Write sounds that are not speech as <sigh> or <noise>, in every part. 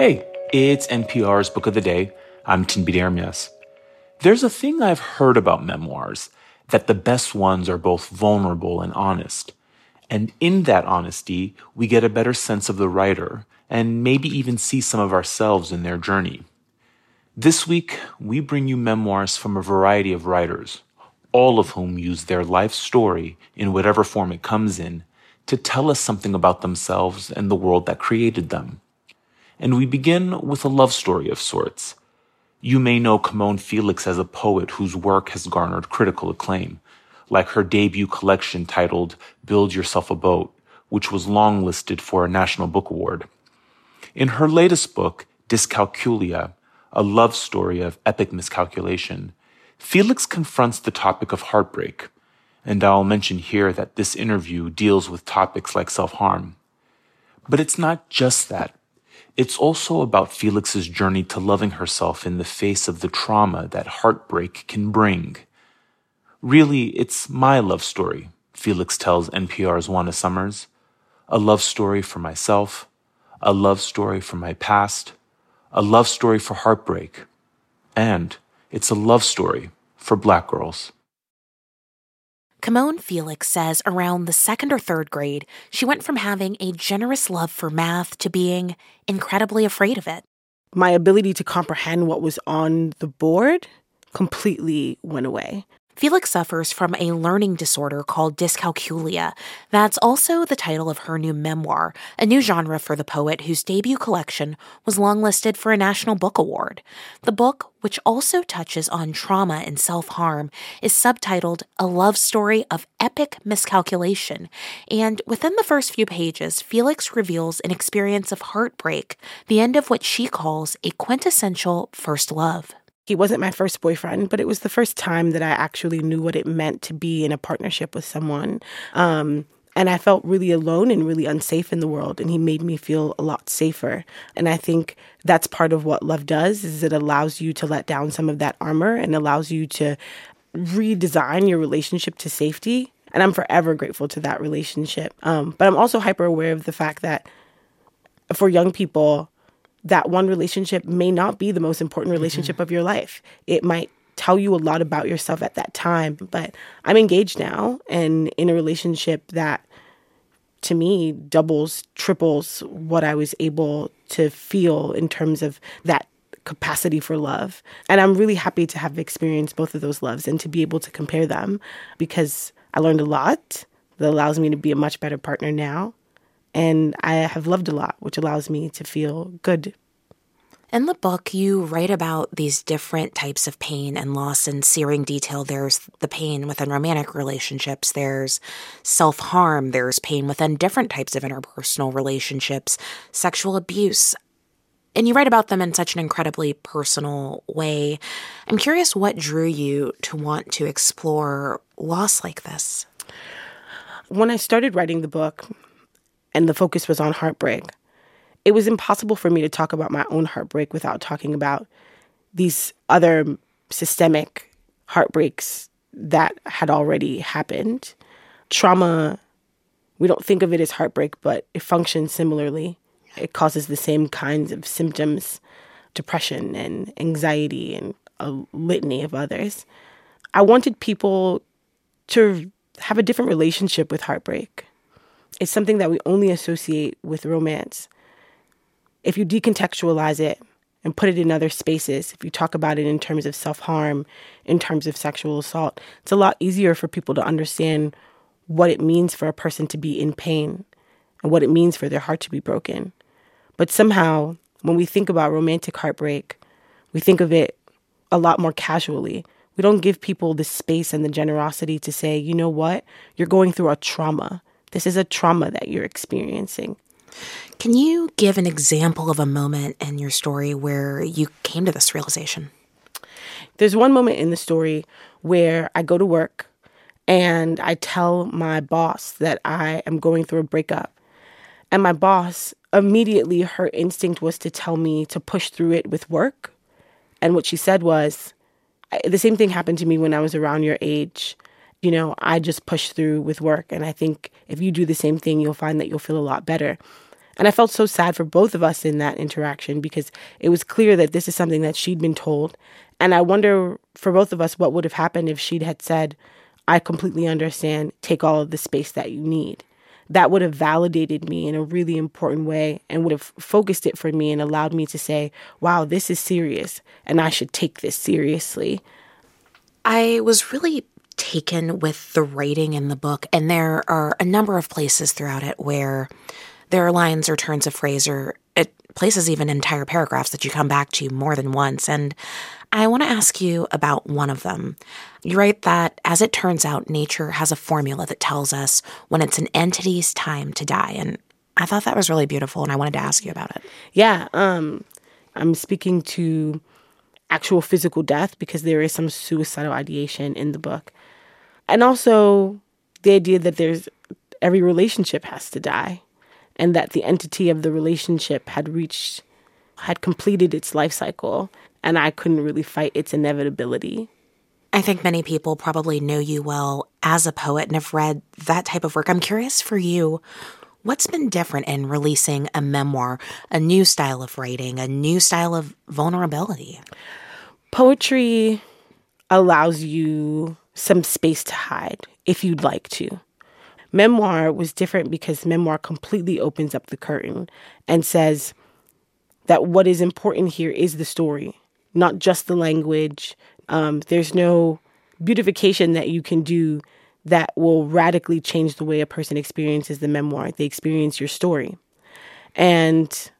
Hey, it's NPR's Book of the Day. I'm Tinbit Ermias. There's a thing I've heard about memoirs that the best ones are both vulnerable and honest. And in that honesty, we get a better sense of the writer and maybe even see some of ourselves in their journey. This week, we bring you memoirs from a variety of writers, all of whom use their life story, in whatever form it comes in, to tell us something about themselves and the world that created them. And we begin with a love story of sorts. You may know Camonghne Felix as a poet whose work has garnered critical acclaim, like her debut collection titled Build Yourself a Boat, which was longlisted for a National Book Award. In her latest book, Dyscalculia, a love story of epic miscalculation, Felix confronts the topic of heartbreak. And I'll mention here that this interview deals with topics like self harm. But it's not just that. It's also about Felix's journey to loving herself in the face of the trauma that heartbreak can bring. Really, it's my love story, Felix tells NPR's Juana Summers. A love story for myself, a love story for my past, a love story for heartbreak, and it's a love story for black girls. Camonghne Felix says around the second or third grade, she went from having a generous love for math to being incredibly afraid of it. My ability to comprehend what was on the board completely went away. Felix suffers from a learning disorder called dyscalculia. That's also the title of her new memoir, a new genre for the poet whose debut collection was longlisted for a National Book Award. The book, which also touches on trauma and self harm, is subtitled A Love Story of Epic Miscalculation. And within the first few pages, Felix reveals an experience of heartbreak, the end of what she calls a quintessential first love. He wasn't my first boyfriend, but it was the first time that I actually knew what it meant to be in a partnership with someone. Um, and I felt really alone and really unsafe in the world, and he made me feel a lot safer. And I think that's part of what love does is it allows you to let down some of that armor and allows you to redesign your relationship to safety. And I'm forever grateful to that relationship. Um, but I'm also hyper aware of the fact that for young people, that one relationship may not be the most important mm-hmm. relationship mm-hmm. of your life. It might tell you a lot about yourself at that time. But I'm engaged now and in a relationship that to me doubles, triples what I was able to feel in terms of that capacity for love. And I'm really happy to have experienced both of those loves and to be able to compare them because I learned a lot that allows me to be a much better partner now. And I have loved a lot, which allows me to feel good. In the book, you write about these different types of pain and loss in searing detail. There's the pain within romantic relationships, there's self harm, there's pain within different types of interpersonal relationships, sexual abuse. And you write about them in such an incredibly personal way. I'm curious what drew you to want to explore loss like this. When I started writing the book, and the focus was on heartbreak. It was impossible for me to talk about my own heartbreak without talking about these other systemic heartbreaks that had already happened. Trauma, we don't think of it as heartbreak, but it functions similarly. It causes the same kinds of symptoms depression and anxiety and a litany of others. I wanted people to have a different relationship with heartbreak. It's something that we only associate with romance. If you decontextualize it and put it in other spaces, if you talk about it in terms of self harm, in terms of sexual assault, it's a lot easier for people to understand what it means for a person to be in pain and what it means for their heart to be broken. But somehow, when we think about romantic heartbreak, we think of it a lot more casually. We don't give people the space and the generosity to say, you know what, you're going through a trauma. This is a trauma that you're experiencing. Can you give an example of a moment in your story where you came to this realization? There's one moment in the story where I go to work and I tell my boss that I am going through a breakup. And my boss, immediately, her instinct was to tell me to push through it with work. And what she said was, the same thing happened to me when I was around your age you know, I just push through with work. And I think if you do the same thing, you'll find that you'll feel a lot better. And I felt so sad for both of us in that interaction because it was clear that this is something that she'd been told. And I wonder for both of us what would have happened if she'd had said, I completely understand, take all of the space that you need. That would have validated me in a really important way and would have focused it for me and allowed me to say, wow, this is serious and I should take this seriously. I was really taken with the writing in the book, and there are a number of places throughout it where there are lines or turns of phrase or it places even entire paragraphs that you come back to more than once. And I want to ask you about one of them. You write that, as it turns out, nature has a formula that tells us when it's an entity's time to die. And I thought that was really beautiful, and I wanted to ask you about it. Yeah, um, I'm speaking to actual physical death because there is some suicidal ideation in the book. And also the idea that there's every relationship has to die and that the entity of the relationship had reached had completed its life cycle and I couldn't really fight its inevitability. I think many people probably know you well as a poet and have read that type of work. I'm curious for you, what's been different in releasing a memoir, a new style of writing, a new style of vulnerability? Poetry allows you some space to hide if you'd like to. Memoir was different because memoir completely opens up the curtain and says that what is important here is the story, not just the language. Um, there's no beautification that you can do that will radically change the way a person experiences the memoir. They experience your story. And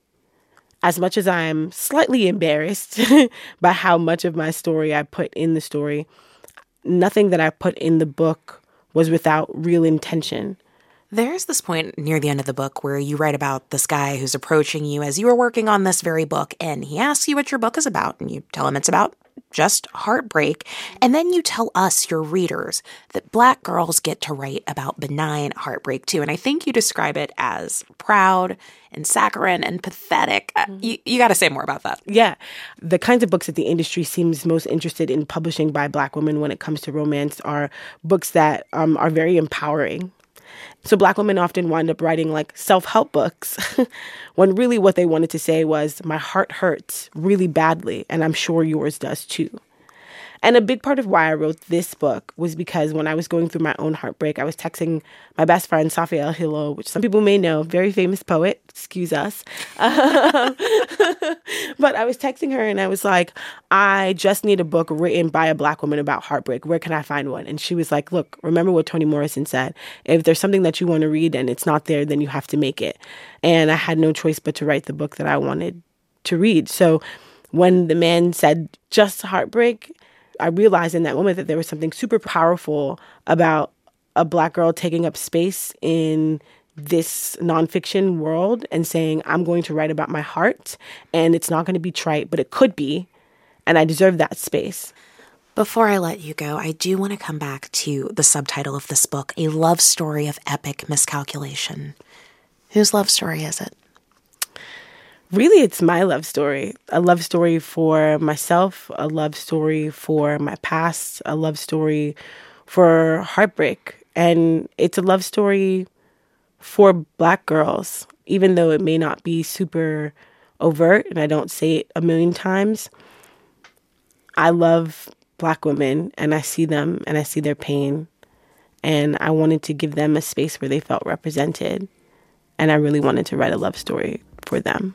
as much as I'm slightly embarrassed <laughs> by how much of my story I put in the story, nothing that I put in the book was without real intention. There's this point near the end of the book where you write about this guy who's approaching you as you are working on this very book, and he asks you what your book is about, and you tell him it's about just heartbreak. And then you tell us, your readers, that black girls get to write about benign heartbreak too. And I think you describe it as proud and saccharine and pathetic. Uh, mm-hmm. you, you got to say more about that. Yeah. The kinds of books that the industry seems most interested in publishing by black women when it comes to romance are books that um, are very empowering so black women often wind up writing like self-help books <laughs> when really what they wanted to say was my heart hurts really badly and I'm sure yours does too. And a big part of why I wrote this book was because when I was going through my own heartbreak, I was texting my best friend, Safia Elhillo, which some people may know, very famous poet, excuse us. <laughs> Um, <laughs> but I was texting her and I was like, I just need a book written by a black woman about heartbreak. Where can I find one? And she was like, Look, remember what Toni Morrison said. If there's something that you want to read and it's not there, then you have to make it. And I had no choice but to write the book that I wanted to read. So when the man said just heartbreak, I realized in that moment that there was something super powerful about a black girl taking up space in this nonfiction world and saying, I'm going to write about my heart and it's not going to be trite, but it could be. And I deserve that space. Before I let you go, I do want to come back to the subtitle of this book A Love Story of Epic Miscalculation. Whose love story is it? Really it's my love story. A love story for myself a love story for my past a love story for heartbreak. And it's a love story for black girls even though it may not be super overt and i don't say it a million times. I love black women and i see them and i see their pain. And i wanted to give them a space where they felt represented and i really wanted to write a love story for them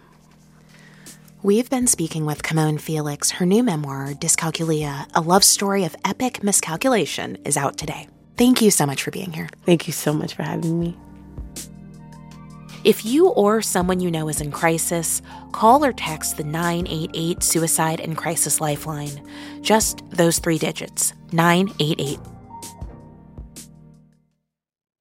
We've been speaking with Camonghne Felix. Her new memoir, Dyscalculia, a love story of epic miscalculation, is out today. Thank you so much for being here. Thank you so much for having me. If you or someone you know is in crisis, call or text the 988 Suicide and Crisis Lifeline. Just those three digits 988.